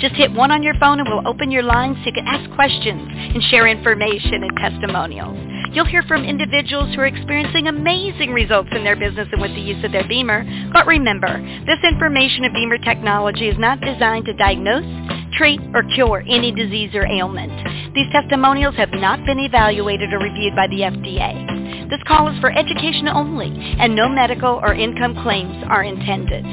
Just hit one on your phone and we'll open your lines so you can ask questions and share information and testimonials. You'll hear from individuals who are experiencing amazing results in their business and with the use of their BEMER. But remember, this information of BEMER technology is not designed to diagnose, treat, or cure any disease or ailment. These testimonials have not been evaluated or reviewed by the FDA. This call is for education only, and no medical or income claims are intended.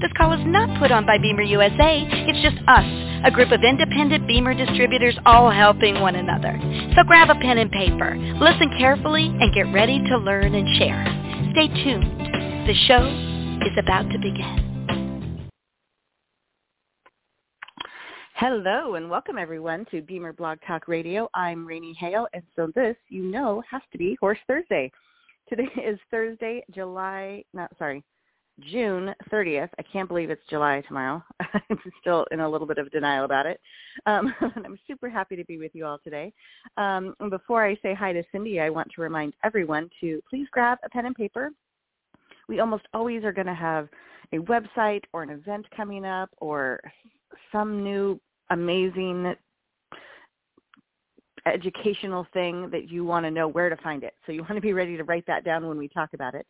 This call is not put on by BEMER USA. It's just us, a group of independent BEMER distributors all helping one another. So grab a pen and paper, listen carefully, and get ready to learn and share. Stay tuned. The show is about to begin. Hello and welcome everyone to BEMER Blog Talk Radio. I'm Raini Hale and so this, you know, has to be Horse Thursday. Today is Thursday, July, not sorry, June 30th. I can't believe it's July tomorrow. I'm still in a little bit of denial about it. Um, and I'm super happy to be with you all today. Um, before I say hi to Cindy, I want to remind everyone to please grab a pen and paper. We almost always are going to have a website or an event coming up or some new amazing educational thing that you want to know where to find it. So you want to be ready to write that down when we talk about it.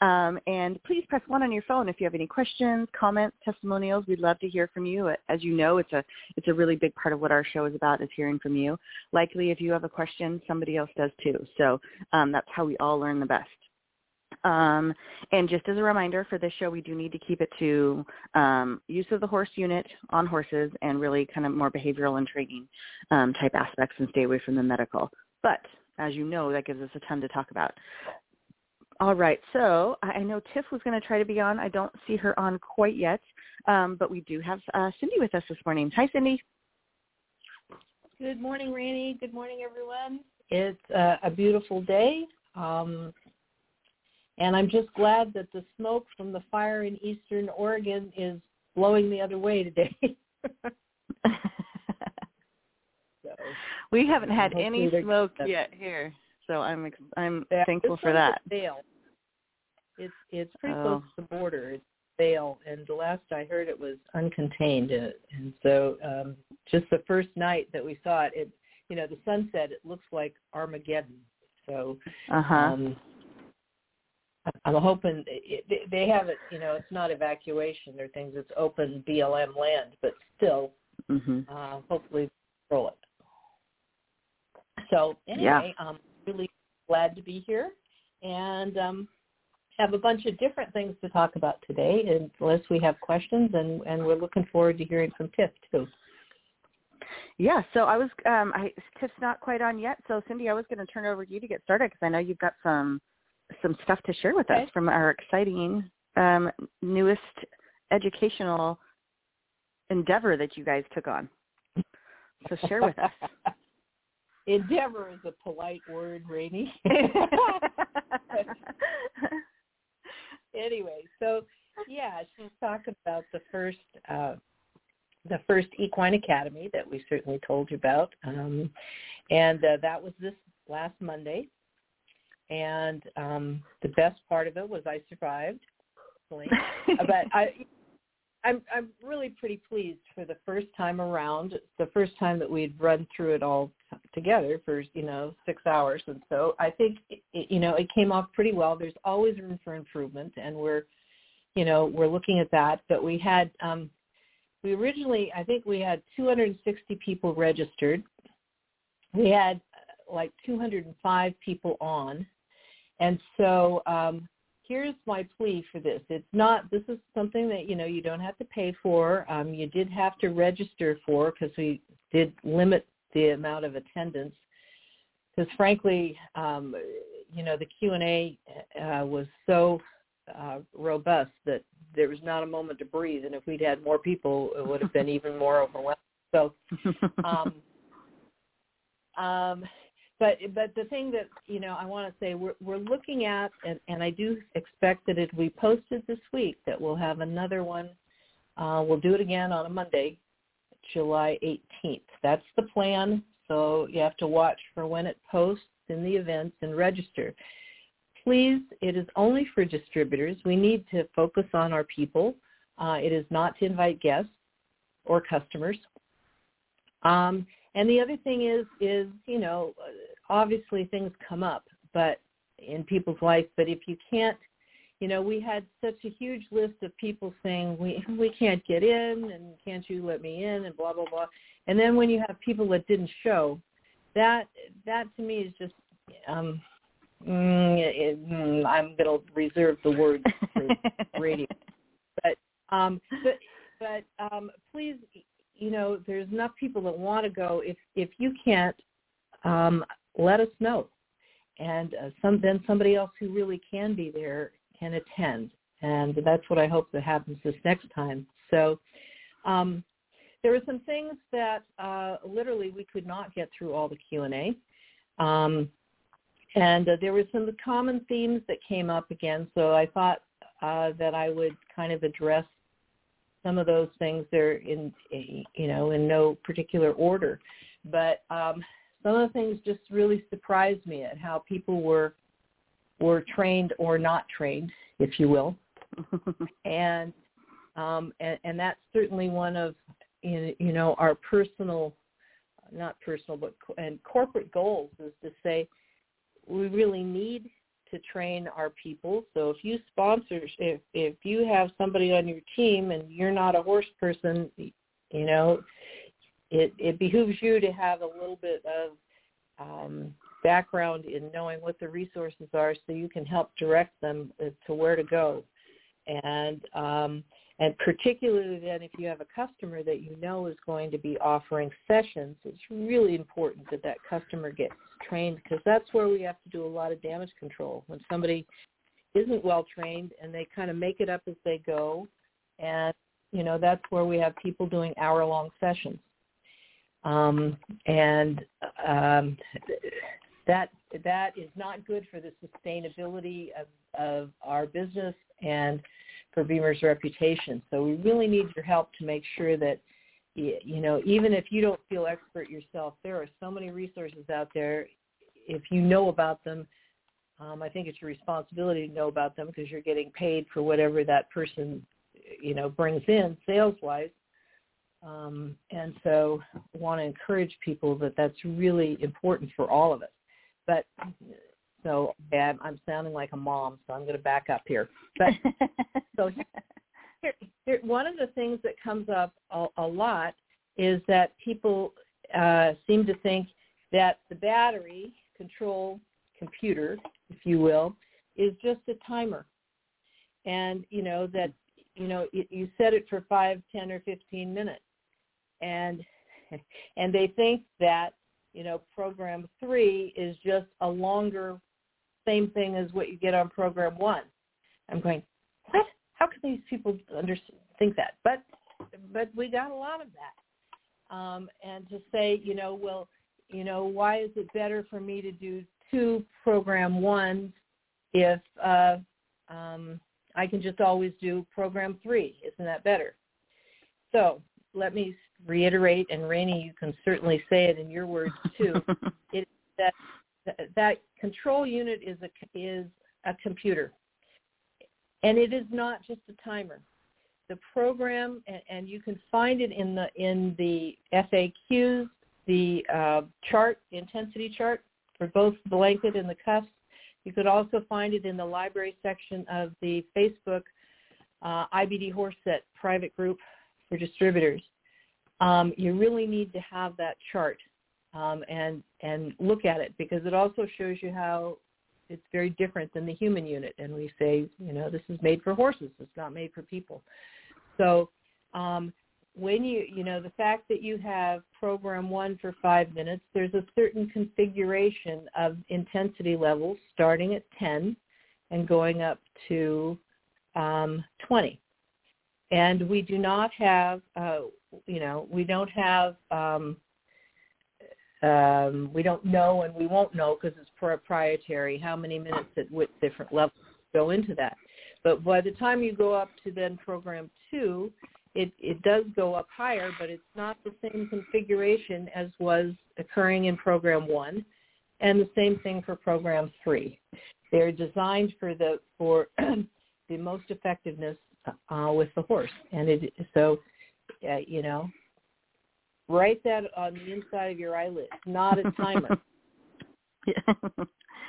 Um, and please press one on your phone if you have any questions, comments, testimonials. We'd love to hear from you. As you know, it's a it's a really big part of what our show is about is hearing from you. Likely, if you have a question, somebody else does too. So um, that's how we all learn the best. Um, and just as a reminder for this show, we do need to keep it to um, use of the horse unit on horses and really kind of more behavioral and training um, type aspects and stay away from the medical. But as you know, that gives us a ton to talk about. All right, so I know Tiff was going to try to be on. I don't see her on quite yet, um, but we do have uh, Cindy with us this morning. Hi, Cindy. Good morning, Raini. Good morning, everyone. It's uh, a beautiful day. Um, and I'm just glad that the smoke from the fire in eastern Oregon is blowing the other way today. so, we haven't had any smoke yet here, so I'm ex- I'm yeah, thankful for that. Vale. It's it's pretty Oh. close to the border. It's Vale, and the last I heard it was uncontained, uh, and so um, just the first night that we saw it, it you know the sunset it looks like Armageddon. So Uh huh. um, I'm hoping they- they have it. You know, it's not evacuation or things. It's open BLM land, but still, mhm. uh, hopefully control it. So anyway, I'm really glad to be here and um, have a bunch of different things to talk about today. Unless we have questions, and and we're looking forward to hearing from Tiff too. Yeah, so I was um I Tiff's not quite on yet. So Cindy, I was going to turn over to you to get started because I know you've got some some stuff to share with Okay. us from our exciting um newest educational endeavor that you guys took on. So share with us. Endeavor is a polite word, Raini. anyway, so yeah, she's talking about the first uh, the first equine academy that we certainly told you about, um, and uh, that was this last Monday. And um, the best part of it was I survived, but I. I'm I'm really pretty pleased for the first time around. It's the first time that we'd run through it all together for you know six hours, and so I think it, you know it came off pretty well. There's always room for improvement, and we're you know we're looking at that. But we had um, we originally I think we had 260 people registered. We had uh, like 205 people on, and so um, here's my plea for this. It's not, this is something that, you know, you don't have to pay for. Um, you did have to register for because we did limit the amount of attendance. Because frankly, um, you know, the Q&A uh, was so uh, robust that there was not a moment to breathe. And if we'd had more people, it would have been even more overwhelming. So um, um, but but the thing that you know I want to say we're we're looking at and, and I do expect that it will be posted this week that we'll have another one. Uh, we'll do it again on a Monday, July 18th. That's the plan. So you have to watch for when it posts in the events and register. Please, it is only for distributors. We need to focus on our people. Uh, it is not to invite guests or customers. Um, and the other thing is, is you know, obviously things come up, but in people's life. But if you can't, you know, we had such a huge list of people saying we we can't get in, and can't you let me in, and blah blah blah. And then when you have people that didn't show, that that to me is just um mm, it, mm, I'm going to reserve the word for radio. But um but but um please you know there's enough people that want to go if if you can't um let us know and uh, some then somebody else who really can be there can attend and that's what I hope that happens this next time. So um there were some things that uh, literally we could not get through all the Q&A. Um, and uh, there were some common themes that came up again, so I thought uh, that I would kind of address some of those things there in, you know, in no particular order. But um, some of the things just really surprised me at how people were were trained or not trained, if you will. and um, and, and that's certainly one of you know our personal not personal but and corporate goals is to say we really need to train our people so if you sponsor if if you have somebody on your team and you're not a horse person you know it it behooves you to have a little bit of um background in knowing what the resources are so you can help direct them to where to go and um and particularly then if you have a customer that you know is going to be offering sessions, it's really important that that customer gets trained because that's where we have to do a lot of damage control. When somebody isn't well trained and they kind of make it up as they go, and you know that's where we have people doing hour-long sessions, um, and um, that that is not good for the sustainability of, of our business and for BEMER's reputation. So we really need your help to make sure that, you know, even if you don't feel expert yourself, there are so many resources out there. If you know about them, um, I think it's your responsibility to know about them because you're getting paid for whatever that person, you know, brings in sales-wise. Um, and so I want to encourage people that that's really important for all of us. But so I'm, I'm sounding like a mom, so I'm going to back up here. But so here, here, one of the things that comes up a, a lot is that people uh, seem to think that the battery control computer, if you will, is just a timer, and you know that you know you, you set it for five, ten, or fifteen minutes, and and they think that you know program three is just a longer same thing as what you get on program one. I'm going, what? How can these people under, think that? But but we got a lot of that. Um, and to say, you know, well, you know, why is it better for me to do two program ones if uh, um, I can just always do program three? Isn't that better? So let me reiterate, and Raini, you can certainly say it in your words too. it that that control unit is a is a computer, and it is not just a timer. The program, and, and you can find it in the in the FAQs, the uh, chart, intensity chart for both the blanket and the cuffs. You could also find it in the library section of the Facebook uh, IBD Horse Set private group for distributors. Um, you really need to have that chart um, and and look at it because it also shows you how it's very different than the human unit. And we say, you know, this is made for horses. It's not made for people. So um, when you, you know, the fact that you have program one for five minutes, there's a certain configuration of intensity levels starting at 10 and going up to um, 20. And we do not have, uh, you know, we don't have um, um, we don't know and we won't know because it's proprietary how many minutes at which different levels go into that. But by the time you go up to then program two, it, it does go up higher, but it's not the same configuration as was occurring in program one, and the same thing for program three. They're designed for the for the most effectiveness uh, with the horse, and it so uh, you know write that on the inside of your eyelid, not a timer. yeah.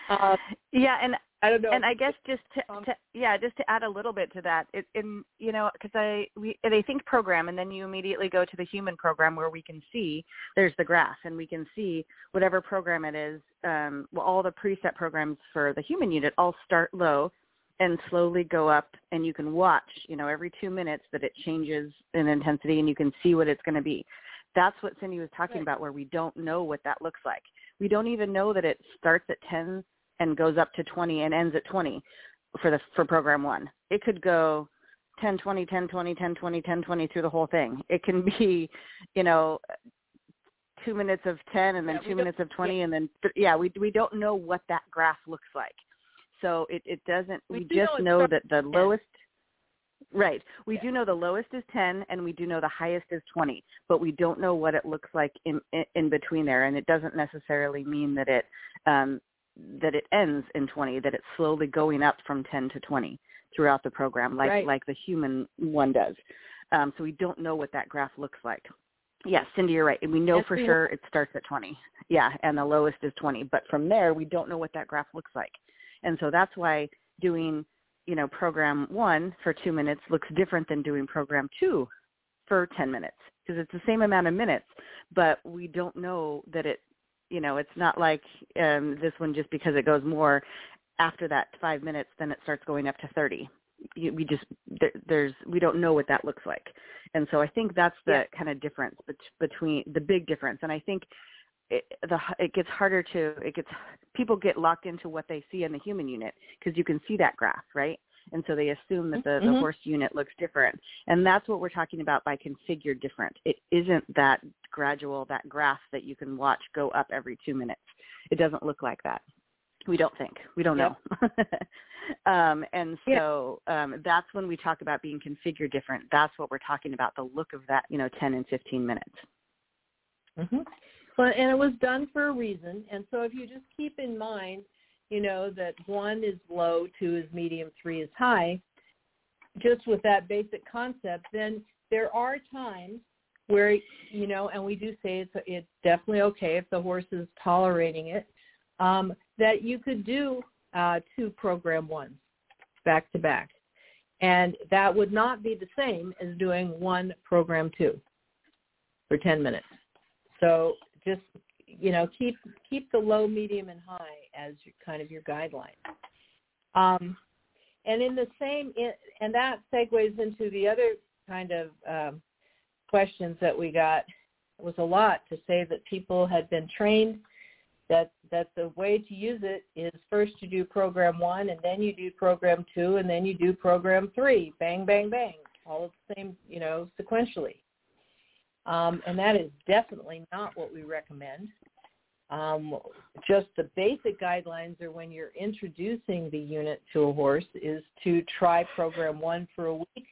Uh, yeah, and I don't know. And I guess just to, to yeah, just to add a little bit to that, it, in you know, because I we they think program, and then you immediately go to the human program where we can see there's the graph, and we can see whatever program it is. Um, well, all the preset programs for the human unit all start low and slowly go up, and you can watch, you know, every two minutes that it changes in intensity, and you can see what it's going to be. That's what Cindy was talking right. about, where we don't know what that looks like. We don't even know that it starts at 10 and goes up to 20 and ends at 20 for the for program one. It could go 10, 20, 10, 20, 10, 20, 10, 20 through the whole thing. It can be, you know, two minutes of 10 and then yeah, two minutes of 20 yeah. and then, th- yeah, we, we don't know what that graph looks like. So it, it doesn't, we, we just know, know that the lowest, right, we yeah. do know the lowest is 10 and we do know the highest is 20, but we don't know what it looks like in, in, in between there. And it doesn't necessarily mean that it, um, that it ends in 20, that it's slowly going up from 10 to 20 throughout the program, like right. like the human one does. Um, so we don't know what that graph looks like. Yes, Cindy, you're right. And we know yes, for we sure it starts at 20. Yeah, and the lowest is 20. But from there, we don't know what that graph looks like. And so that's why doing, you know, program one for two minutes looks different than doing program two for 10 minutes because it's the same amount of minutes, but we don't know that it you know, it's not like um, this one just because it goes more after that five minutes, then it starts going up to 30. We just there, there's we don't know what that looks like, and so I think that's the yeah. kind of difference bet- between the big difference. And I think it, the it gets harder to it gets people get locked into what they see in the human unit because you can see that graph, right? and so they assume that the, mm-hmm. the horse unit looks different. And that's what we're talking about by configured different. It isn't that gradual, that graph that you can watch go up every two minutes. It doesn't look like that. We don't think. We don't yep. know. um, and so um, that's when we talk about being configured different. That's what we're talking about, the look of that, you know, 10 and 15 minutes. Mm-hmm. Well, and it was done for a reason. And so if you just keep in mind you know, that one is low, two is medium, three is high, just with that basic concept, then there are times where, you know, and we do say it's, it's definitely okay if the horse is tolerating it, um, that you could do uh, two program ones back to back. And that would not be the same as doing one program two for 10 minutes. So just you know, keep keep the low, medium, and high as your, kind of your guideline. Um, and in the same, and that segues into the other kind of um, questions that we got. It was a lot to say that people had been trained that that the way to use it is first you do program one, and then you do program two, and then you do program three. Bang, bang, bang, all the same, you know, sequentially. Um, and that is definitely not what we recommend. Um, just the basic guidelines are when you're introducing the unit to a horse is to try program one for a week,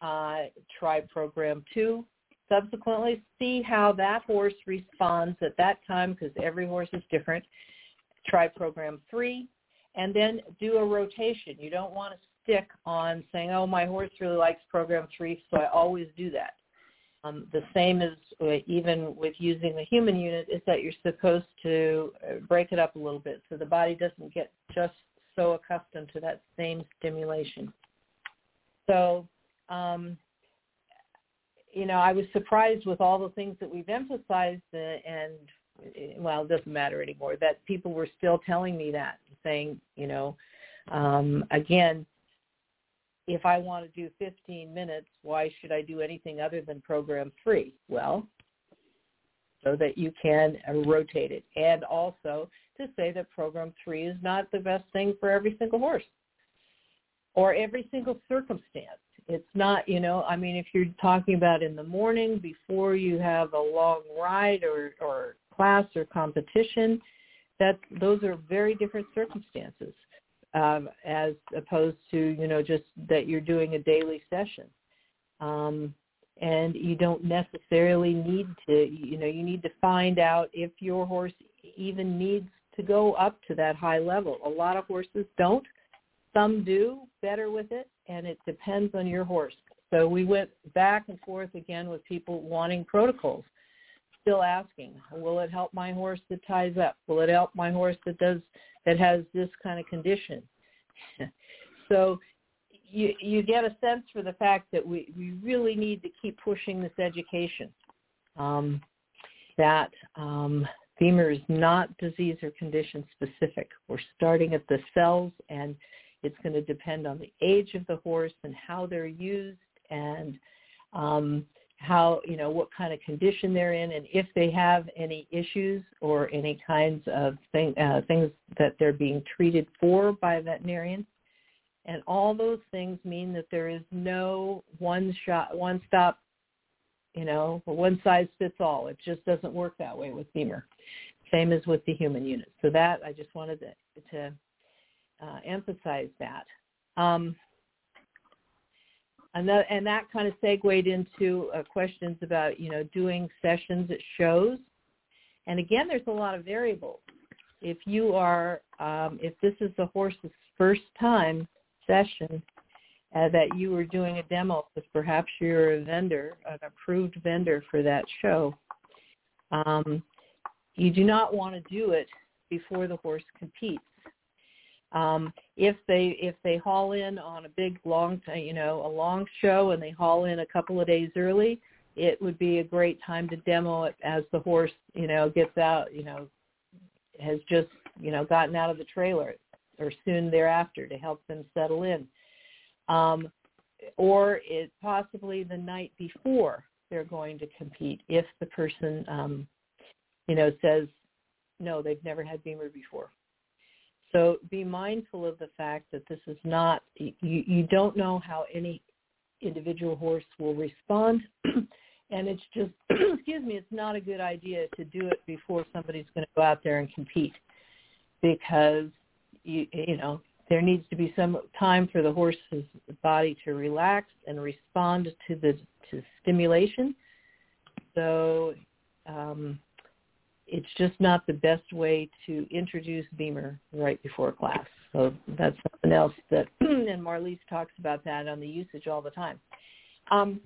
uh, try program two, subsequently see how that horse responds at that time because every horse is different. Try program three, and then do a rotation. You don't want to stick on saying, oh, my horse really likes program three, so I always do that. Um, the same as uh, even with using the human unit is that you're supposed to uh, break it up a little bit so the body doesn't get just so accustomed to that same stimulation. So, um, you know, I was surprised with all the things that we've emphasized uh, and, well, it doesn't matter anymore, that people were still telling me that, saying, you know, um, again, if I want to do 15 minutes, why should I do anything other than program three? Well, so that you can rotate it. And also to say that program three is not the best thing for every single horse or every single circumstance. It's not, you know, I mean, if you're talking about in the morning before you have a long ride or, or class or competition, that those are very different circumstances um, as opposed to you know just that you're doing a daily session. Um, and you don't necessarily need to you know you need to find out if your horse even needs to go up to that high level. A lot of horses don't. Some do better with it and it depends on your horse. So we went back and forth again with people wanting protocols still asking will it help my horse that ties up will it help my horse that does that has this kind of condition so you you get a sense for the fact that we we really need to keep pushing this education. Um, that um, BEMER is not disease or condition specific. We're starting at the cells, and it's going to depend on the age of the horse and how they're used and um, how you know what kind of condition they're in, and if they have any issues or any kinds of thing, uh, things that they're being treated for by veterinarians. And all those things mean that there is no one shot, one stop, you know, one size fits all. It just doesn't work that way with BEMER. Same as with the human unit. So that I just wanted to, to uh, emphasize that. Um, and, that, and that kind of segued into uh, questions about, you know, doing sessions at shows. And again, there's a lot of variables. If you are, um, if this is the horse's first time session uh, that you were doing a demo because perhaps you're a vendor, an approved vendor for that show. Um, you do not want to do it before the horse competes. Um, if they if they haul in on a big long you know a long show and they haul in a couple of days early, it would be a great time to demo it as the horse you know gets out you know has just you know gotten out of the trailer or soon thereafter to help them settle in. Um, or it possibly the night before they're going to compete if the person, um, you know, says, no, they've never had BEMER before. So be mindful of the fact that this is not, you, you don't know how any individual horse will respond. and it's just, excuse me, it's not a good idea to do it before somebody's going to go out there and compete because you, you know, there needs to be some time for the horse's body to relax and respond to the to stimulation. So um, it's just not the best way to introduce BEMER right before class. So that's something else that, and Marlies talks about that on the usage all the time. Um,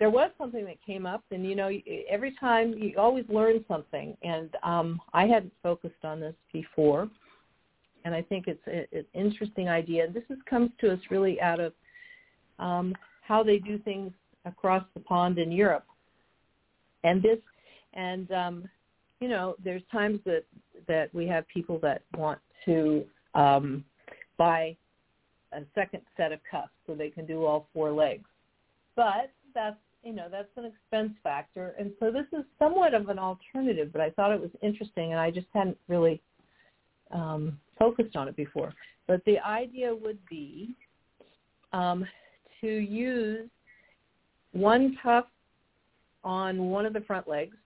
there was something that came up, and you know, every time you always learn something, and um, I hadn't focused on this before and I think it's an interesting idea. And this is, comes to us really out of um, how they do things across the pond in Europe. And this, and um, you know, there's times that that we have people that want to um, buy a second set of cuffs so they can do all four legs, but that's you know that's an expense factor, and so this is somewhat of an alternative. But I thought it was interesting, and I just hadn't really um, focused on it before. But the idea would be um, to use one cuff on one of the front legs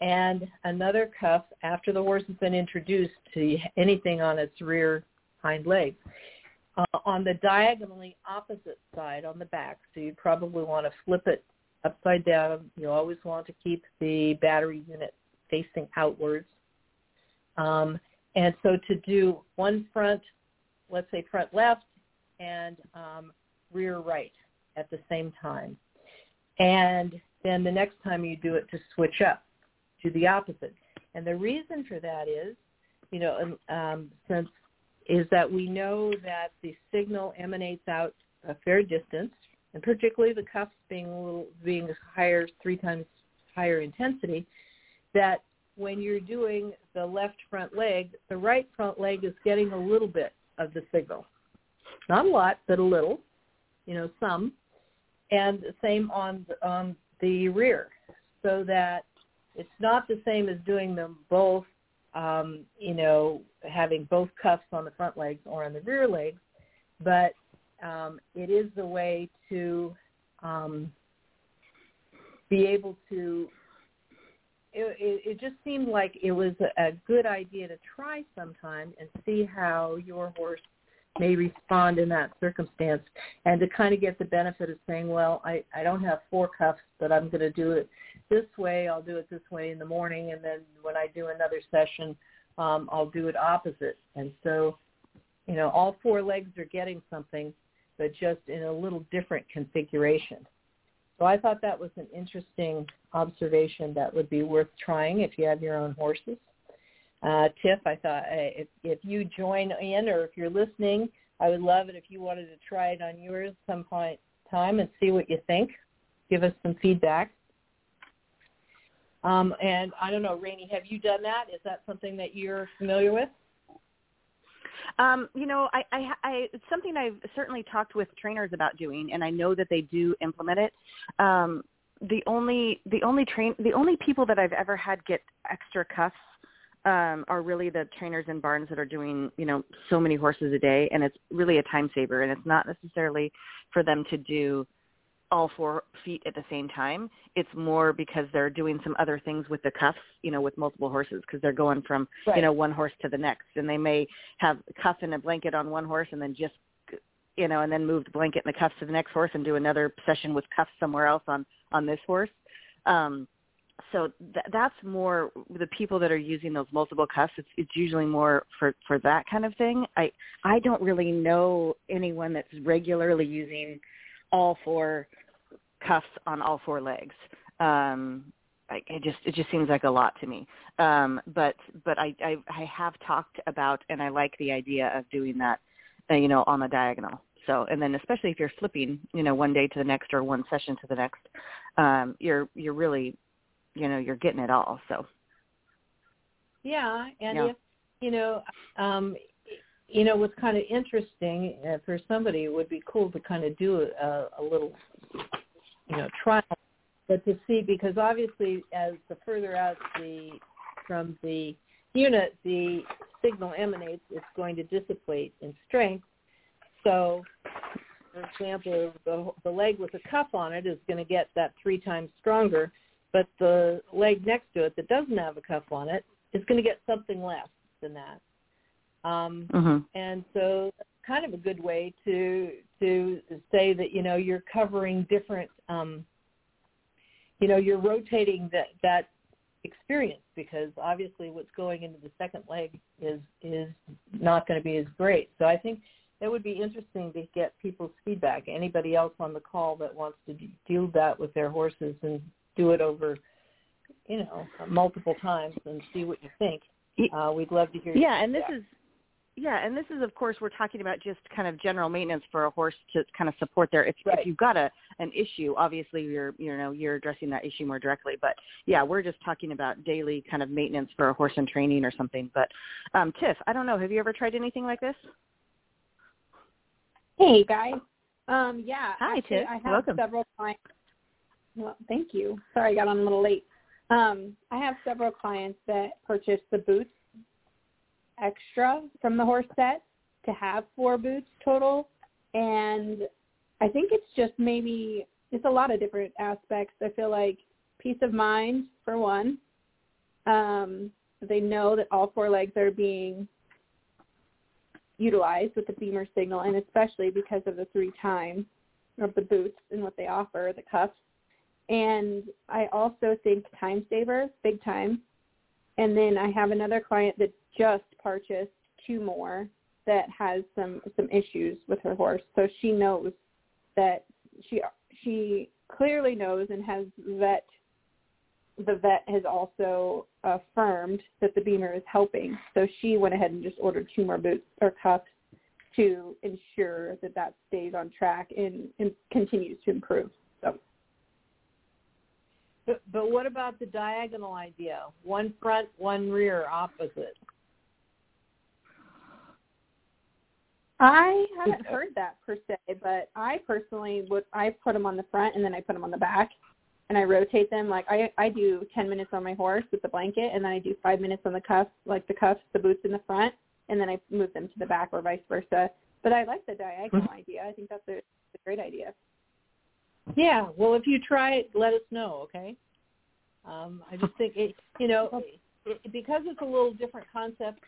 and another cuff after the horse has been introduced to anything on its rear hind leg. Uh, on the diagonally opposite side on the back, so you probably want to flip it upside down. You always want to keep the battery unit facing outwards. Um, and so to do one front, let's say front left and um, rear right at the same time. And then the next time you do it to switch up to the opposite. And the reason for that is, you know, um, since is that we know that the signal emanates out a fair distance, and particularly the cuffs being a little, being higher, three times higher intensity, that when you're doing the left front leg, the right front leg is getting a little bit of the signal. Not a lot, but a little, you know, some. And same on on the rear, so that it's not the same as doing them both, um, you know, having both cuffs on the front legs or on the rear legs, but um, it is the way to um, be able to it, it, it just seemed like it was a good idea to try sometime and see how your horse may respond in that circumstance and to kind of get the benefit of saying, well, I, I don't have four cuffs, but I'm going to do it this way. I'll do it this way in the morning. And then when I do another session, um, I'll do it opposite. And so, you know, all four legs are getting something, but just in a little different configuration. So I thought that was an interesting observation that would be worth trying if you have your own horses. Uh, Tiff, I thought uh, if, if you join in or if you're listening, I would love it if you wanted to try it on yours some point time and see what you think. Give us some feedback. Um, and I don't know, Raini, have you done that? Is that something that you're familiar with? Um, you know, I, I, I, it's something I've certainly talked with trainers about doing, and I know that they do implement it. Um, the only, the only train, the only people that I've ever had get extra cuffs um, are really the trainers in barns that are doing, you know, so many horses a day, and it's really a time saver, and it's not necessarily for them to do all four feet at the same time. It's more because they're doing some other things with the cuffs, you know, with multiple horses because they're going from, right. you know, one horse to the next. And they may have cuff and a blanket on one horse and then just, you know, and then move the blanket and the cuffs to the next horse and do another session with cuffs somewhere else on, on this horse. Um, so th- that's more the people that are using those multiple cuffs. It's, it's usually more for for that kind of thing. I I don't really know anyone that's regularly using all four cuffs on all four legs. Um, I, it just it just seems like a lot to me. Um, but but I, I I have talked about and I like the idea of doing that, uh, you know, on the diagonal. So and then especially if you're flipping, you know, one day to the next or one session to the next, um, you're you're really, you know, you're getting it all. So. Yeah, and yeah. if you know, um, you know what's kind of interesting uh, for somebody it would be cool to kind of do a, a little you know trial. But to see because obviously as the further out the from the unit the signal emanates it's going to dissipate in strength. So for example the, the leg with a cuff on it is going to get that three times stronger but the leg next to it that doesn't have a cuff on it is going to get something less than that um, mm-hmm. And so kind of a good way to to say that you know you're covering different um, you know you're rotating that that experience because obviously what's going into the second leg is is not going to be as great. So I think that would be interesting to get people's feedback. Anybody else on the call that wants to do that with their horses and do it over, you know, multiple times and see what you think. Uh, we'd love to hear. Yeah, and this is yeah, and this is of course we're talking about just kind of general maintenance for a horse to kind of support their. If, right. if you've got a an issue, obviously you're you know you're addressing that issue more directly. But yeah, we're just talking about daily kind of maintenance for a horse in training or something. But um, Tiff, I don't know, have you ever tried anything like this? Hey guys, um, yeah. Hi actually, Tiff. I have Welcome. several clients. Well, thank you. Sorry, I got on a little late. Um, I have several clients that purchased the boots extra from the horse set to have four boots total. And I think it's just maybe it's a lot of different aspects. I feel like peace of mind for one. Um, they know that all four legs are being utilized with the BEMER signal, and especially because of the three times of the boots and what they offer, the cuffs. And I also think time saver, big time. And then I have another client that just purchased two more that has some some issues with her horse. So she knows that she she clearly knows and has vet the vet has also affirmed that the BEMER is helping. So she went ahead and just ordered two more boots or cuffs to ensure that that stays on track and, and continues to improve. But, but what about the diagonal idea? One front, one rear, opposite. I haven't heard that per se, but I personally would I put them on the front and then I put them on the back, and I rotate them. Like I I do ten minutes on my horse with the blanket, and then I do five minutes on the cuffs, like the cuffs, the boots in the front, and then I move them to the back or vice versa. But I like the diagonal mm-hmm. idea. I think that's a, a great idea. Yeah. Well, if you try it, let us know. Okay. Um, I just think it, you know, it, because it's a little different concept.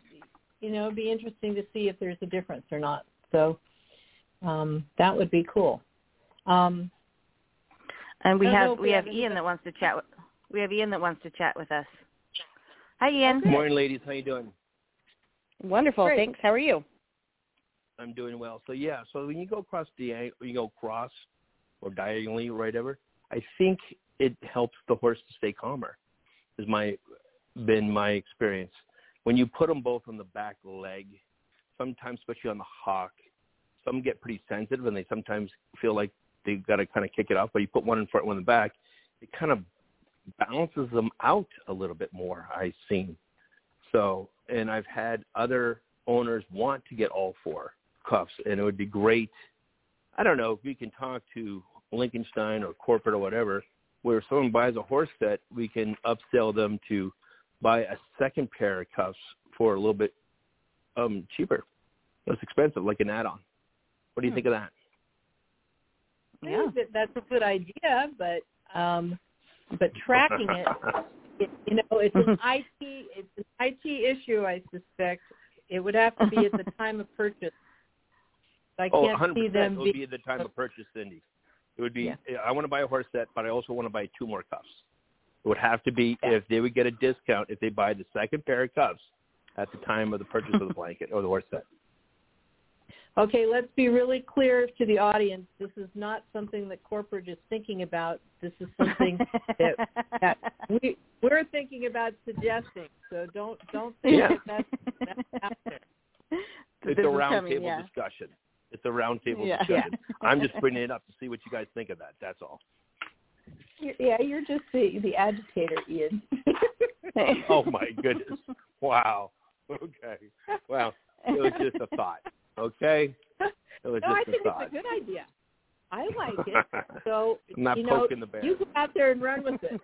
You know, it'd be interesting to see if there's a difference or not. So um, that would be cool. Um, and we I don't know have we we have have Ian that wants to chat. With, we have Ian that wants to chat with us. Hi, Ian. Okay. Morning, ladies. How you doing? Wonderful. Great. Thanks. How are you? I'm doing well. So yeah, so when you go across the you go cross or diagonally or whatever, I think it helps the horse to stay calmer. Is my been my experience. When you put them both on the back leg, sometimes especially on the hock, some get pretty sensitive and they sometimes feel like they've got to kind of kick it off. But you put one in front, one in the back, it kind of balances them out a little bit more. I've seen. So, and I've had other owners want to get all four cuffs, and it would be great. I don't know if we can talk to Liechtenstein or corporate or whatever, where if someone buys a horse set, we can upsell them to buy a second pair of cuffs for a little bit um cheaper, less expensive, like an add-on. What do you think of that? Yeah. that that's a good idea, but um, but tracking it, it, you know, it's an IT it's an IT issue. I suspect it would have to be at the time of purchase. I oh, can't 100%. see them it would be, be at the time of purchase, Cindy. It would be. Yeah. I want to buy a horse set, but I also want to buy two more cuffs. It would have to be Yeah. if they would get a discount if they buy the second pair of cuffs at the time of the purchase of the blanket or the horse set. Okay, let's be really clear to the audience. This is not something that corporate is thinking about. This is something that, that we we're thinking about suggesting. So don't don't think Yeah. that that's, that's happening. It's This a roundtable round yeah. discussion. It's a round table Yeah. discussion. I'm just bringing it up to see what you guys think of that. That's all. Yeah, you're just the the agitator, Ian. Oh my goodness! Wow. Okay. Well, it was just a thought. Okay. It was no, I just think a it's thought. a good idea. I like it. So I'm not you know, poking the bear. you go out there and run with it.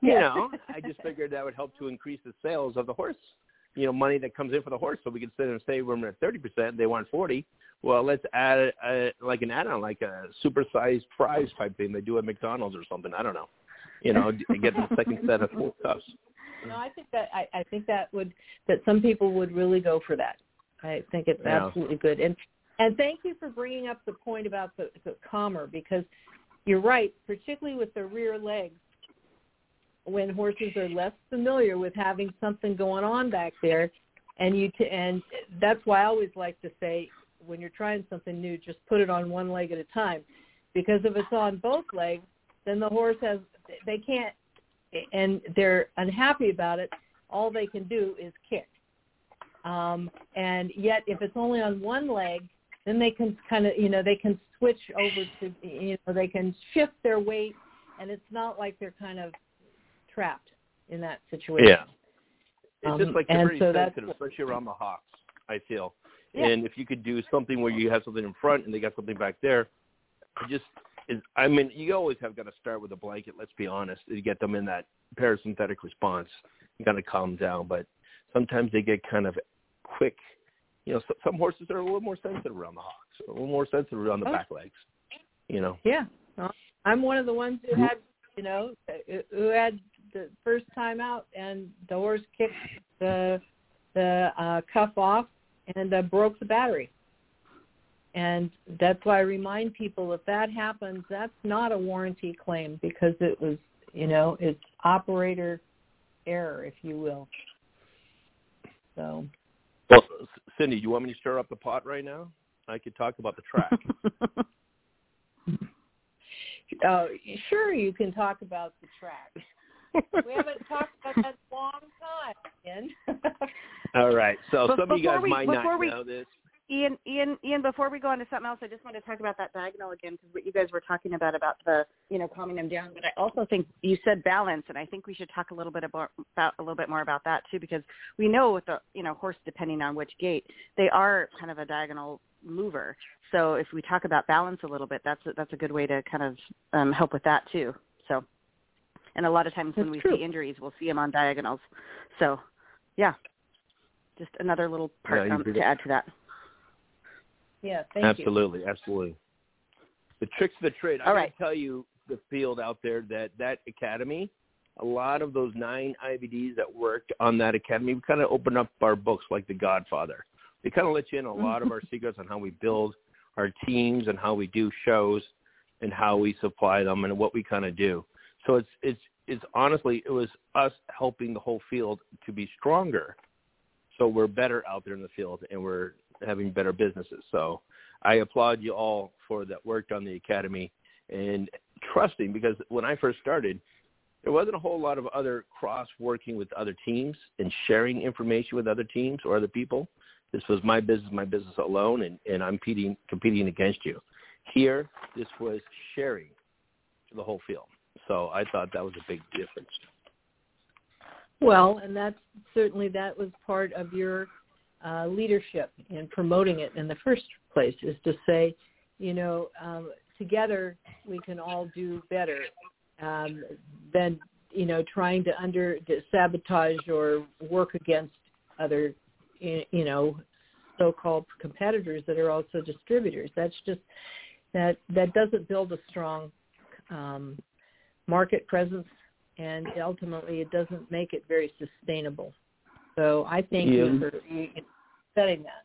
you know, I just figured that would help to increase the sales of the horse. You know, money that comes in for the horse, so we could sit and say we're at thirty percent. They want forty. Well, let's add a, a, like an add-on, like a supersized fries type thing they do at McDonald's or something. I don't know. You know, get the second set of full cups. No, I think that I, I think that would that some people would really go for that. I think it's Yeah. absolutely good. And and thank you for bringing up the point about the, the calmer because you're right, particularly with the rear legs. When horses are less familiar with having something going on back there, and you t- and that's why I always like to say when you're trying something new, just put it on one leg at a time, because if it's on both legs, then the horse has they can't and they're unhappy about it, all they can do is kick. Um, and yet, if it's only on one leg, then they can kind of, you know, they can switch over to, you know, they can shift their weight, and it's not like they're kind of trapped in that situation. Yeah. It's Um, just like they're and very so sensitive, especially around the hocks. I feel. Yeah. And if you could do something where you have something in front and they got something back there, it just is. I mean, you always have got to start with a blanket. Let's be honest, to get them in that parasympathetic response. You got to calm down, but sometimes they get kind of quick. You know, so, some horses are a little more sensitive around the hocks, a little more sensitive around the Oh. back legs. You know. Yeah, I'm one of the ones who had, you know, who had the first time out, and the horse kicked the the uh, cuff off and uh, broke the battery. And that's why I remind people if that happens, that's not a warranty claim because it was, you know, it's operator error, if you will. So Well, Cindy, do you want me to stir up the pot right now? I could talk about the track. Uh, sure, you can talk about the track. We haven't talked about that in a long time, Ian. All right. So But some of you guys we- might not we- know this. Ian, Ian, Ian. Before we go on to something else, I just want to talk about that diagonal again because what you guys were talking about about the, you know, calming them down. But I also think you said balance, and I think we should talk a little bit about, about a little bit more about that too, because we know with the, you know, horse depending on which gait, they are kind of a diagonal mover. So if we talk about balance a little bit, that's a, that's a good way to kind of um, help with that too. So, and a lot of times when we true. see injuries, we'll see them on diagonals. So, yeah, just another little part Yeah, um, to add to that. yeah, thank you. absolutely, absolutely. The tricks of the trade. I All can tell you the field out there that that academy, a lot of those nine IBDs that worked on that academy, we kind of opened up our books like The Godfather. They kind of let you in a lot of our secrets on how we build our teams and how we do shows and how we supply them and what we kind of do. So it's it's it's honestly it was us helping the whole field to be stronger. So we're better out there in the field and we're having better businesses. So I applaud you all for that worked on the academy and trusting because when I first started, there wasn't a whole lot of other cross working with other teams and sharing information with other teams or other people. This was my business, my business alone, and, and I'm competing, competing against you. Here, this was sharing to the whole field. So I thought that was a big difference. Well, and that's certainly that was part of your uh, leadership in promoting it in the first place is to say, you know, um, together we can all do better um, than you know trying to under to sabotage or work against other you know so-called competitors that are also distributors. That's just that that doesn't build a strong um, market presence, and ultimately it doesn't make it very sustainable. So I thank Yeah. you for setting that.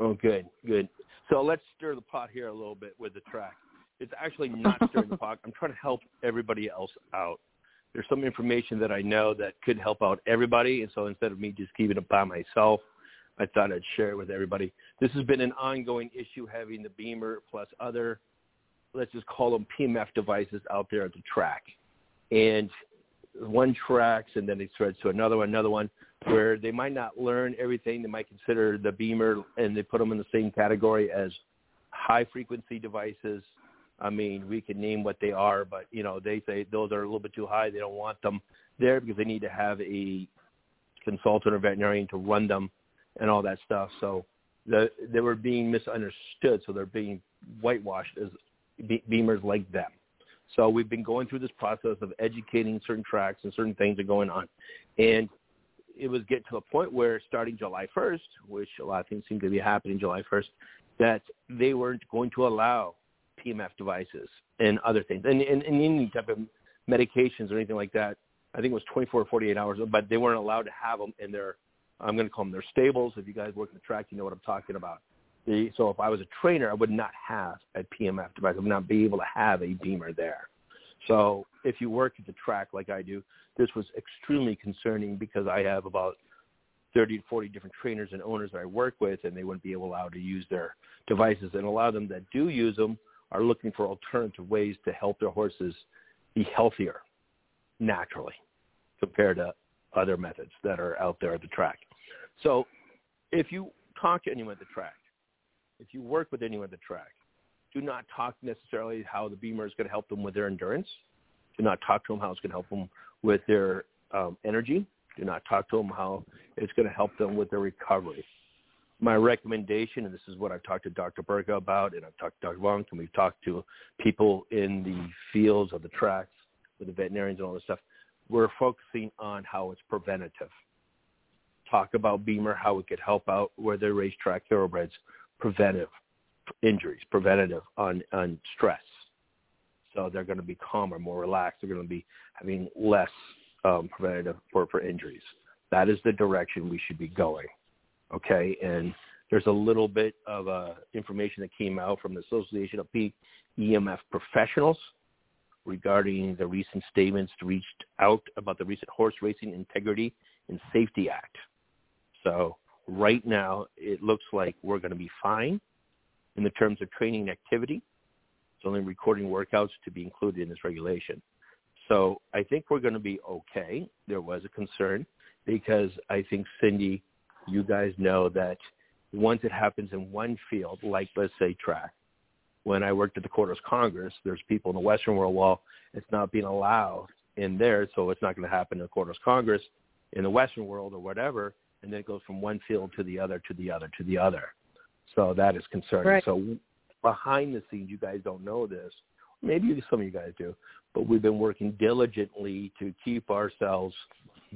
Oh, good, good. So let's stir the pot here a little bit with the track. It's actually not stirring the pot. I'm trying to help everybody else out. There's some information that I know that could help out everybody, and so instead of me just keeping it by myself, I thought I'd share it with everybody. This has been an ongoing issue having the BEMER plus other, let's just call them PMF devices out there at the track. And one tracks and then it spreads to another one, another one, where they might not learn everything. They might consider the BEMER and they put them in the same category as high frequency devices. I mean, we can name what they are, but you know, they say those are a little bit too high. They don't want them there because they need to have a consultant or veterinarian to run them and all that stuff. So the, they were being misunderstood. So they're being whitewashed as BEMERs like them. So we've been going through this process of educating certain tracks and certain things are going on. And it was getting to a point where starting July 1st, which a lot of things seem to be happening July 1st, that they weren't going to allow PMF devices and other things. And, and, and any type of medications or anything like that, I think it was 24 or 48 hours, but they weren't allowed to have them in their, I'm going to call them their stables. If you guys work in the track, you know what I'm talking about. The, so if I was a trainer, I would not have a PMF device. I would not be able to have a BEMER there. So if you work at the track like I do, this was extremely concerning because I have about 30 to 40 different trainers and owners that I work with, and they wouldn't be allowed to use their devices. And a lot of them that do use them are looking for alternative ways to help their horses be healthier naturally compared to other methods that are out there at the track. So if you talk to anyone at the track, if you work with anyone at the track, do not talk necessarily how the BEMER is going to help them with their endurance. Do not talk to them how it's going to help them with their um, energy. Do not talk to them how it's going to help them with their recovery. My recommendation, and this is what I've talked to Dr. Berga about, and I've talked to Dr. Wong, and we've talked to people in the fields of the tracks with the veterinarians and all this stuff. We're focusing on how it's preventative. Talk about BEMER, how it could help out where they're racetrack thoroughbreds, preventive injuries, preventative on, on stress. So they're going to be calmer, more relaxed. They're going to be having less um, preventative for, for injuries. That is the direction we should be going. Okay, and there's a little bit of uh, information that came out from the Association of Peak EMF Professionals regarding the recent statements reached out about the recent Horse Racing Integrity and Safety Act. So right now, it looks like we're going to be fine in the terms of training activity. It's only recording workouts to be included in this regulation. So I think we're going to be okay. There was a concern because I think Cindy, you guys know that once it happens in one field, like let's say track, when I worked at the Quarters Congress, there's people in the Western world, well, it's not being allowed in there, so it's not going to happen in the Quarters Congress in the Western world or whatever, and then it goes from one field to the other, to the other, to the other. So that is concerning. Right. So behind the scenes, you guys don't know this. Maybe some of you guys do, but we've been working diligently to keep ourselves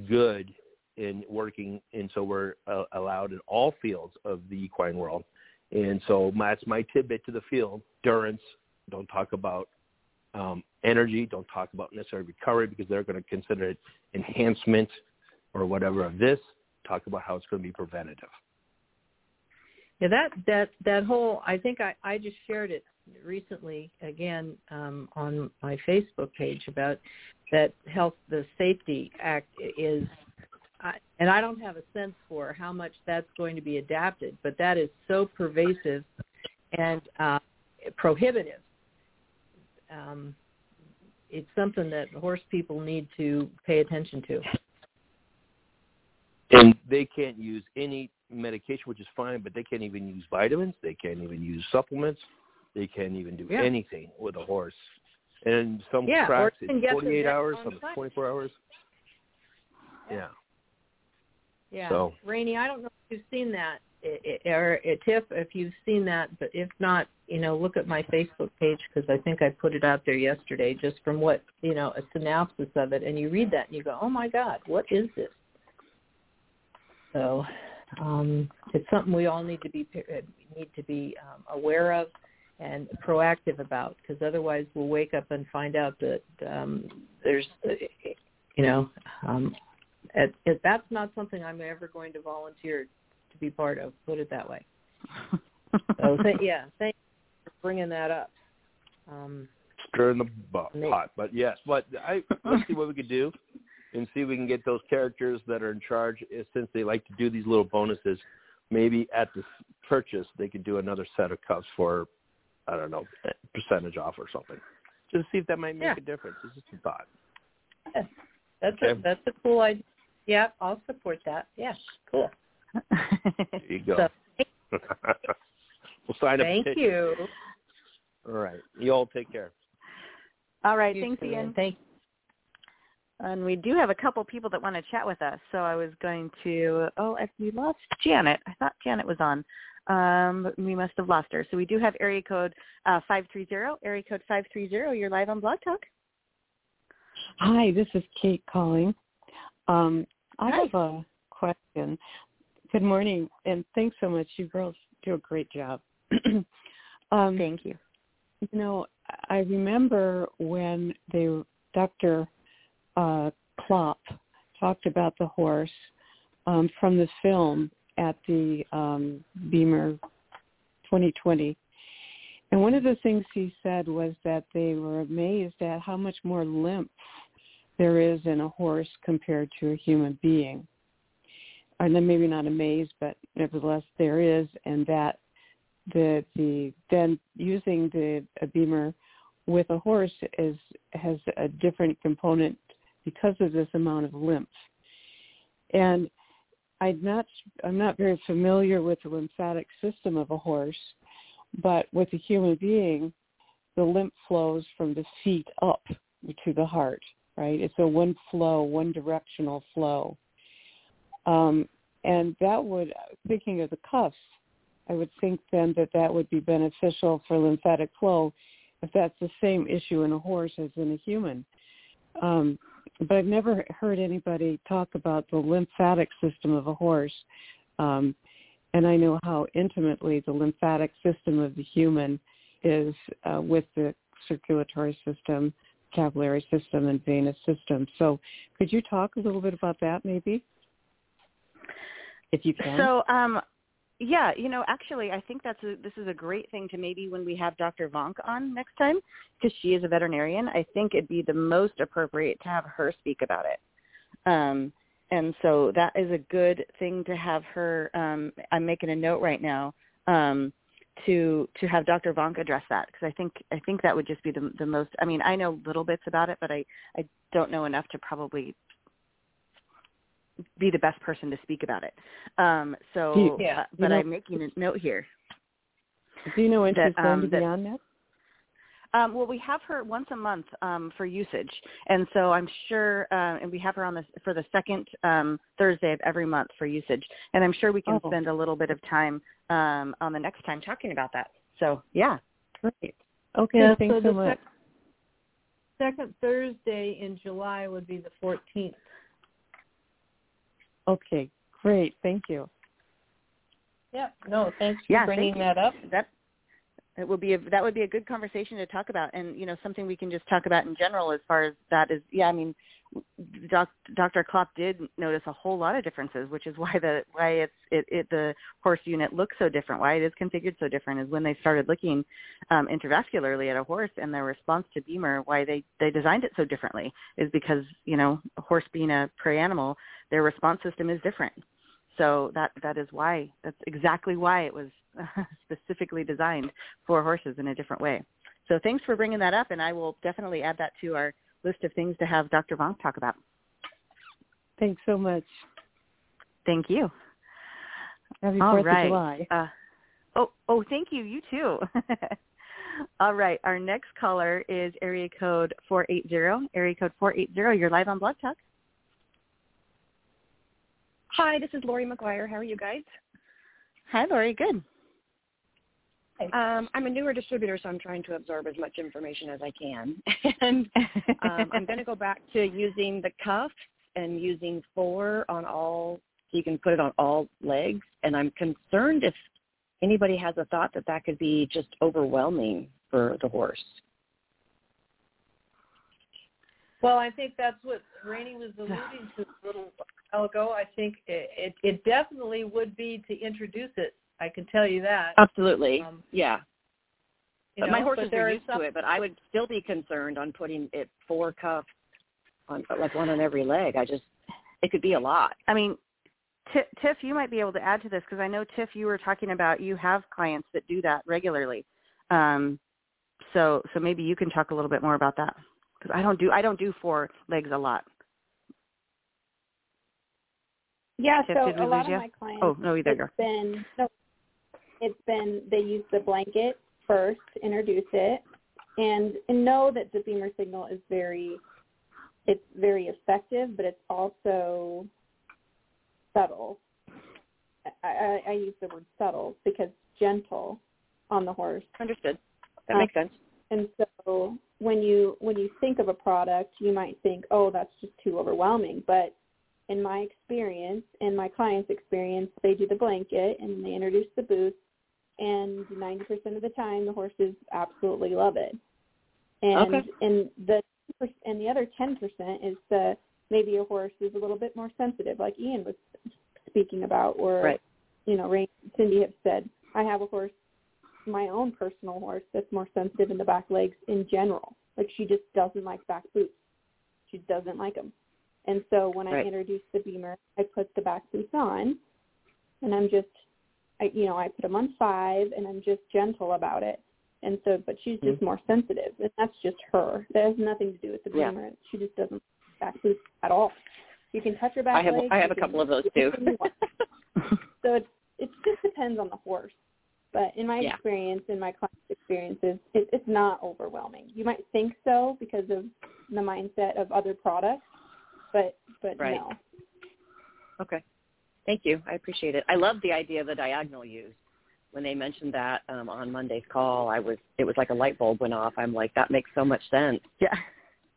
good in working, and so we're uh, allowed in all fields of the equine world. And so that's my tidbit to the field. Durance, don't talk about um, energy. Don't talk about necessarily recovery because they're going to consider it enhancement or whatever of this. Talk about how it's going to be preventative. Yeah, that that that whole I think I I just shared it recently again um, on my Facebook page about that health the safety act is I, and I don't have a sense for how much that's going to be adapted, but that is so pervasive and uh, prohibitive. Um, it's something that horse people need to pay attention to. They can't use any medication, which is fine, but they can't even use vitamins. They can't even use supplements. They can't even do yeah. anything with a horse. And some yeah, tracks it's 48 hours, some 24 hours. Yeah. Yeah. So. Raini, I don't know if you've seen that, or Tiff, if you've seen that, but if not, you know, look at my Facebook page because I think I put it out there yesterday, just from what you know, a synopsis of it, and you read that and you go, oh my God, what is this? So um, it's something we all need to be need to be um, aware of and proactive about because otherwise we'll wake up and find out that um, there's you know um, it, it, that's not something I'm ever going to volunteer to be part of. Put it that way. so th- yeah, thank you for bringing that up. Um, Stirring the pot, but yes, but I let's see what we could do and see if we can get those characters that are in charge, eh, since they like to do these little bonuses, maybe at the purchase they could do another set of cups for, I don't know, percentage off or something. Just to see if that might make yeah. a difference. It's just a thought. Yeah. That's okay. a that's a cool idea. Yeah, I'll support that. Yeah, cool. there you go. So, we'll sign up. thank you. All right. You all take care. All right. You Thanks, too. Ian. Thank and we do have a couple people that want to chat with us. So I was going to, oh, we lost Janet. I thought Janet was on. Um, we must have lost her. So we do have area code uh, 530, area code 530. You're live on Blog Talk. Hi, this is Kate calling. Um, I Hi. have a question. Good morning, and thanks so much. You girls do a great job. um, Thank you. You know, I remember when they, Dr uh, Klopp talked about the horse um, from the film at the um, BEMER 2020. And one of the things he said was that they were amazed at how much more lymph there is in a horse compared to a human being. And then maybe not amazed, but nevertheless there is, and that the the then using the a BEMER with a horse is has a different component because of this amount of lymph. And I'm not I'm not very familiar with the lymphatic system of a horse, but with a human being, the lymph flows from the feet up to the heart, right? It's a one flow, one directional flow. Um, and that would, thinking of the cuffs, I would think then that that would be beneficial for lymphatic flow if that's the same issue in a horse as in a human. Um, but I've never heard anybody talk about the lymphatic system of a horse. Um, and I know how intimately the lymphatic system of the human is uh, with the circulatory system, capillary system, and venous system. So could you talk a little bit about that maybe? If you can. So, um, yeah, you know, actually, I think that's a, this is a great thing to maybe when we have Dr. Vonk on next time, because she is a veterinarian. I think it'd be the most appropriate to have her speak about it. Um, and so that is a good thing to have her. Um, I'm making a note right now um, to to have Dr. Vonk address that because I think I think that would just be the the most. I mean, I know little bits about it, but I I don't know enough to probably be the best person to speak about it. Um, so, Yeah. uh, but You know- I'm making a note here. Do you know when that, she's going um, to that- be on that? Um, well, we have her once a month um, for usage, and so I'm sure, uh, and we have her on the for the second um, Thursday of every month for usage, and I'm sure we can Oh. spend a little bit of time um, on the next time talking about that. So, yeah, Great. Okay, Yeah, thanks so so the much. sec- second Thursday in July would be the 14th. Okay, great. Thank you. Yeah. No, thanks for yeah, bringing thank that up. That it would be a, that would be a good conversation to talk about, and you know something we can just talk about in general as far as that is. Yeah, I mean, doc, Dr. Klopp did notice a whole lot of differences, which is why the why it's it, it the horse unit looks so different. Why it is configured so different is when they started looking um, intravascularly at a horse and their response to BEMER, Why they they designed it so differently is because you know a horse being a prey animal, their response system is different. So that that is why that's exactly why it was specifically designed for horses in a different way. So thanks for bringing that up, and I will definitely add that to our list of things to have Dr. Vonk talk about. Thanks so much. Thank you. Happy All Fourth right. of July. Uh, oh, oh, thank you. You too. All right. Our next caller is area code 480. Area code 480. You're live on Blog Talk. Hi, this is Lori McGuire. How are you guys? Hi, Lori. Good. Um, I'm a newer distributor, so I'm trying to absorb as much information as I can. and um, I'm going to go back to using the cuff and using four on all, so you can put it on all legs. And I'm concerned if anybody has a thought that that could be just overwhelming for the horse. Well, I think that's what Raini was alluding to a little while ago. I think it, it, it definitely would be to introduce it. I can tell you that. Absolutely. Um, yeah. You But my know, horses but there are are used some, to it, but I would still be concerned on putting it four cuffs on like one on every leg. I just it could be a lot. I mean, Ti- Tiff, you might be able to add to this because I know Tiff, you were talking about you have clients that do that regularly. Um, so so maybe you can talk a little bit more about that because I don't do I don't do four legs a lot. Yeah, Tiff, so a lot of you? my clients, Oh no, there you it's been no, it's been they use the blanket first, introduce it, and, and know that the BEMER signal is very it's very effective, but it's also subtle. I, I, I use the word subtle because gentle on the horse. Understood. That Uh, makes sense. And so when you when you think of a product, you might think, "Oh, that's just too overwhelming." But in my experience, in my clients' experience, they do the blanket and they introduce the boots, and 90% of the time, the horses absolutely love it. And Okay. and the and the other 10% is the maybe a horse is a little bit more sensitive, like Ian was speaking about, or Right. you know, Ray, Cindy have said, I have a horse my own personal horse that's more sensitive in the back legs in general. Like she just doesn't like back boots. She doesn't like them. And so when I Right. introduce the BEMER, I put the back boots on, and I'm just, I you know, I put them on five, and I'm just gentle about it. And so, but she's just mm-hmm. more sensitive, and that's just her. That has nothing to do with the Yeah. She just doesn't like back boots at all. You can touch her back I have legs. I have a couple of those too. anything you want. So it it just depends on the horse. But in my Yeah. experience, in my clients' experiences, it, it's not overwhelming. You might think so because of the mindset of other products, but but Right. no. Okay. Thank you. I appreciate it. I love the idea of the diagonal use. When they mentioned that um, on Monday's call, I was it was like a light bulb went off. I'm like, that makes so much sense Yeah.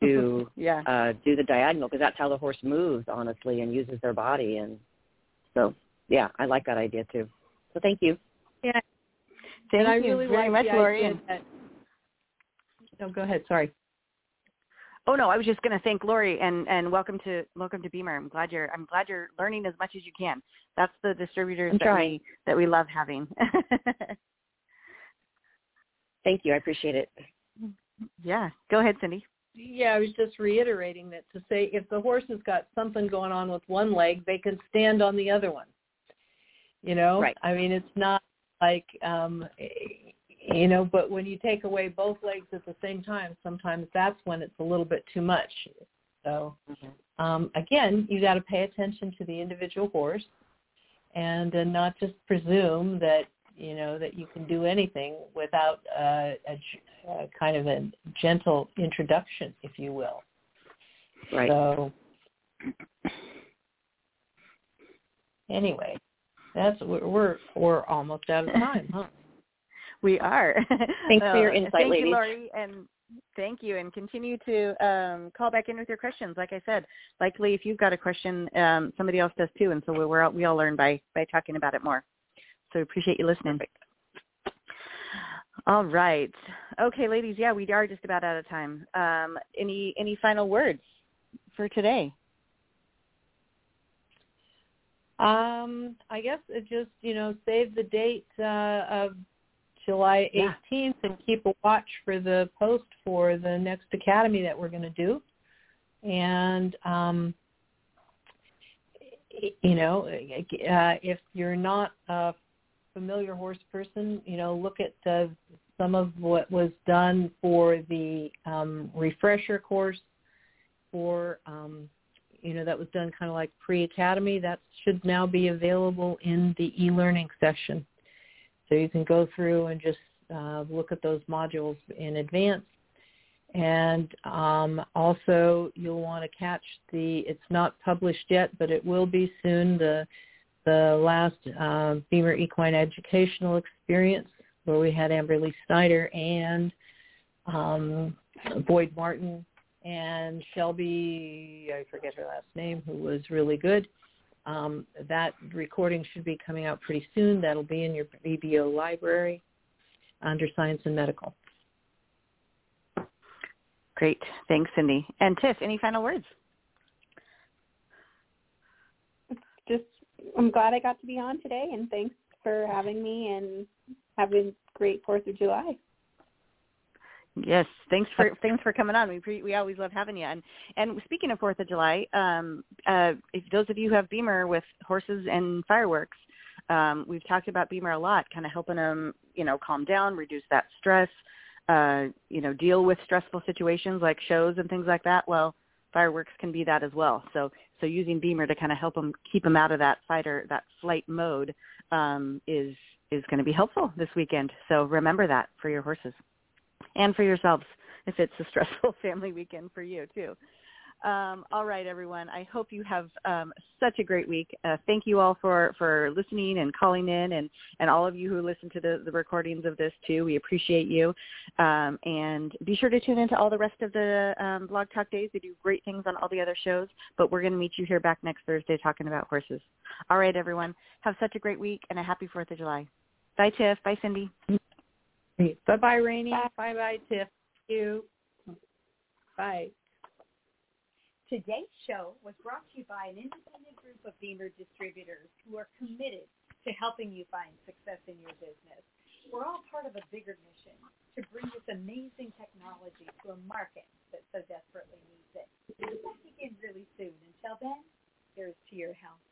to yeah. uh, do the diagonal because that's how the horse moves, honestly, and uses their body. And so, yeah, I like that idea too. So thank you. Yeah. Thank and I you really very like much, Lori. and- that, no, go ahead. Sorry. Oh no, I was just going to thank Lori and and welcome to welcome to BEMER. I'm glad you're I'm glad you're learning as much as you can. That's the distributors that we that we love having. Thank you. I appreciate it. yeah, go ahead, Cindy. Yeah, I was just reiterating that to say if the horse has got something going on with one leg, they can stand on the other one. You know, Right. I mean, it's not like, um, you know, but when you take away both legs at the same time, sometimes that's when it's a little bit too much. So, um, again, you got to pay attention to the individual horse, and uh, not just presume that you know that you can do anything without uh, a, a kind of a gentle introduction, if you will. Right. So anyway, that's we're we're, we're almost out of time, huh? We are. Thanks for your insight, thank ladies. you, Lori, and thank you. And continue to um, call back in with your questions. Like I said, likely if you've got a question, um, somebody else does too. And so we- we're all, we all learn by by talking about it more. So appreciate you listening. All right. Okay, ladies. Yeah, we are just about out of time. Um, any any final words for today? Um, I guess it just you know save the date uh, of July 18th Yeah. and keep a watch for the post for the next academy that we're going to do. And um, you know, uh, if you're not a familiar horse person, you know, look at uh, some of what was done for the um, refresher course for um, you know that was done kind of like pre-academy that should now be available in the e-learning session so you can go through and just uh, look at those modules in advance and um, also you'll want to catch the it's not published yet but it will be soon the the last uh, BEMER equine educational experience where we had Amberley Snyder and um, boyd martin and Shelby, I forget her last name, who was really good. Um, that recording should be coming out pretty soon. That'll be in your BBO library under Science and Medical. Great. Thanks, Cindy. And Tiff, any final words? Just I'm glad I got to be on today, and thanks for having me and having a great Fourth of July. Yes, thanks for thanks for coming on. We pre- we always love having you. And and speaking of Fourth of July, um, uh, if those of you who have BEMER with horses and fireworks, um, we've talked about BEMER a lot, kind of helping them, you know, calm down, reduce that stress, uh, you know, deal with stressful situations like shows and things like that. Well, fireworks can be that as well. So so using BEMER to kind of help them keep them out of that fight or that flight mode um, is is going to be helpful this weekend. So remember that for your horses and for yourselves if it's a stressful family weekend for you too. Um, all right, everyone. I hope you have um, such a great week. Uh, thank you all for, for listening and calling in, and, and all of you who listen to the, the recordings of this too. We appreciate you. Um, and be sure to tune into all the rest of the um, Blog Talk days. They do great things on all the other shows, but we're going to meet you here back next Thursday talking about horses. All right, everyone. Have such a great week and a happy 4th of July. Bye, Tiff. Bye, Cindy. Bye-bye, Raini. Bye-bye, Tiff. Thank you. Bye. Today's show was brought to you by an independent group of BEMER distributors who are committed to helping you find success in your business. We're all part of a bigger mission to bring this amazing technology to a market that so desperately needs it. We'll be back again really soon. Until then, here's to your health.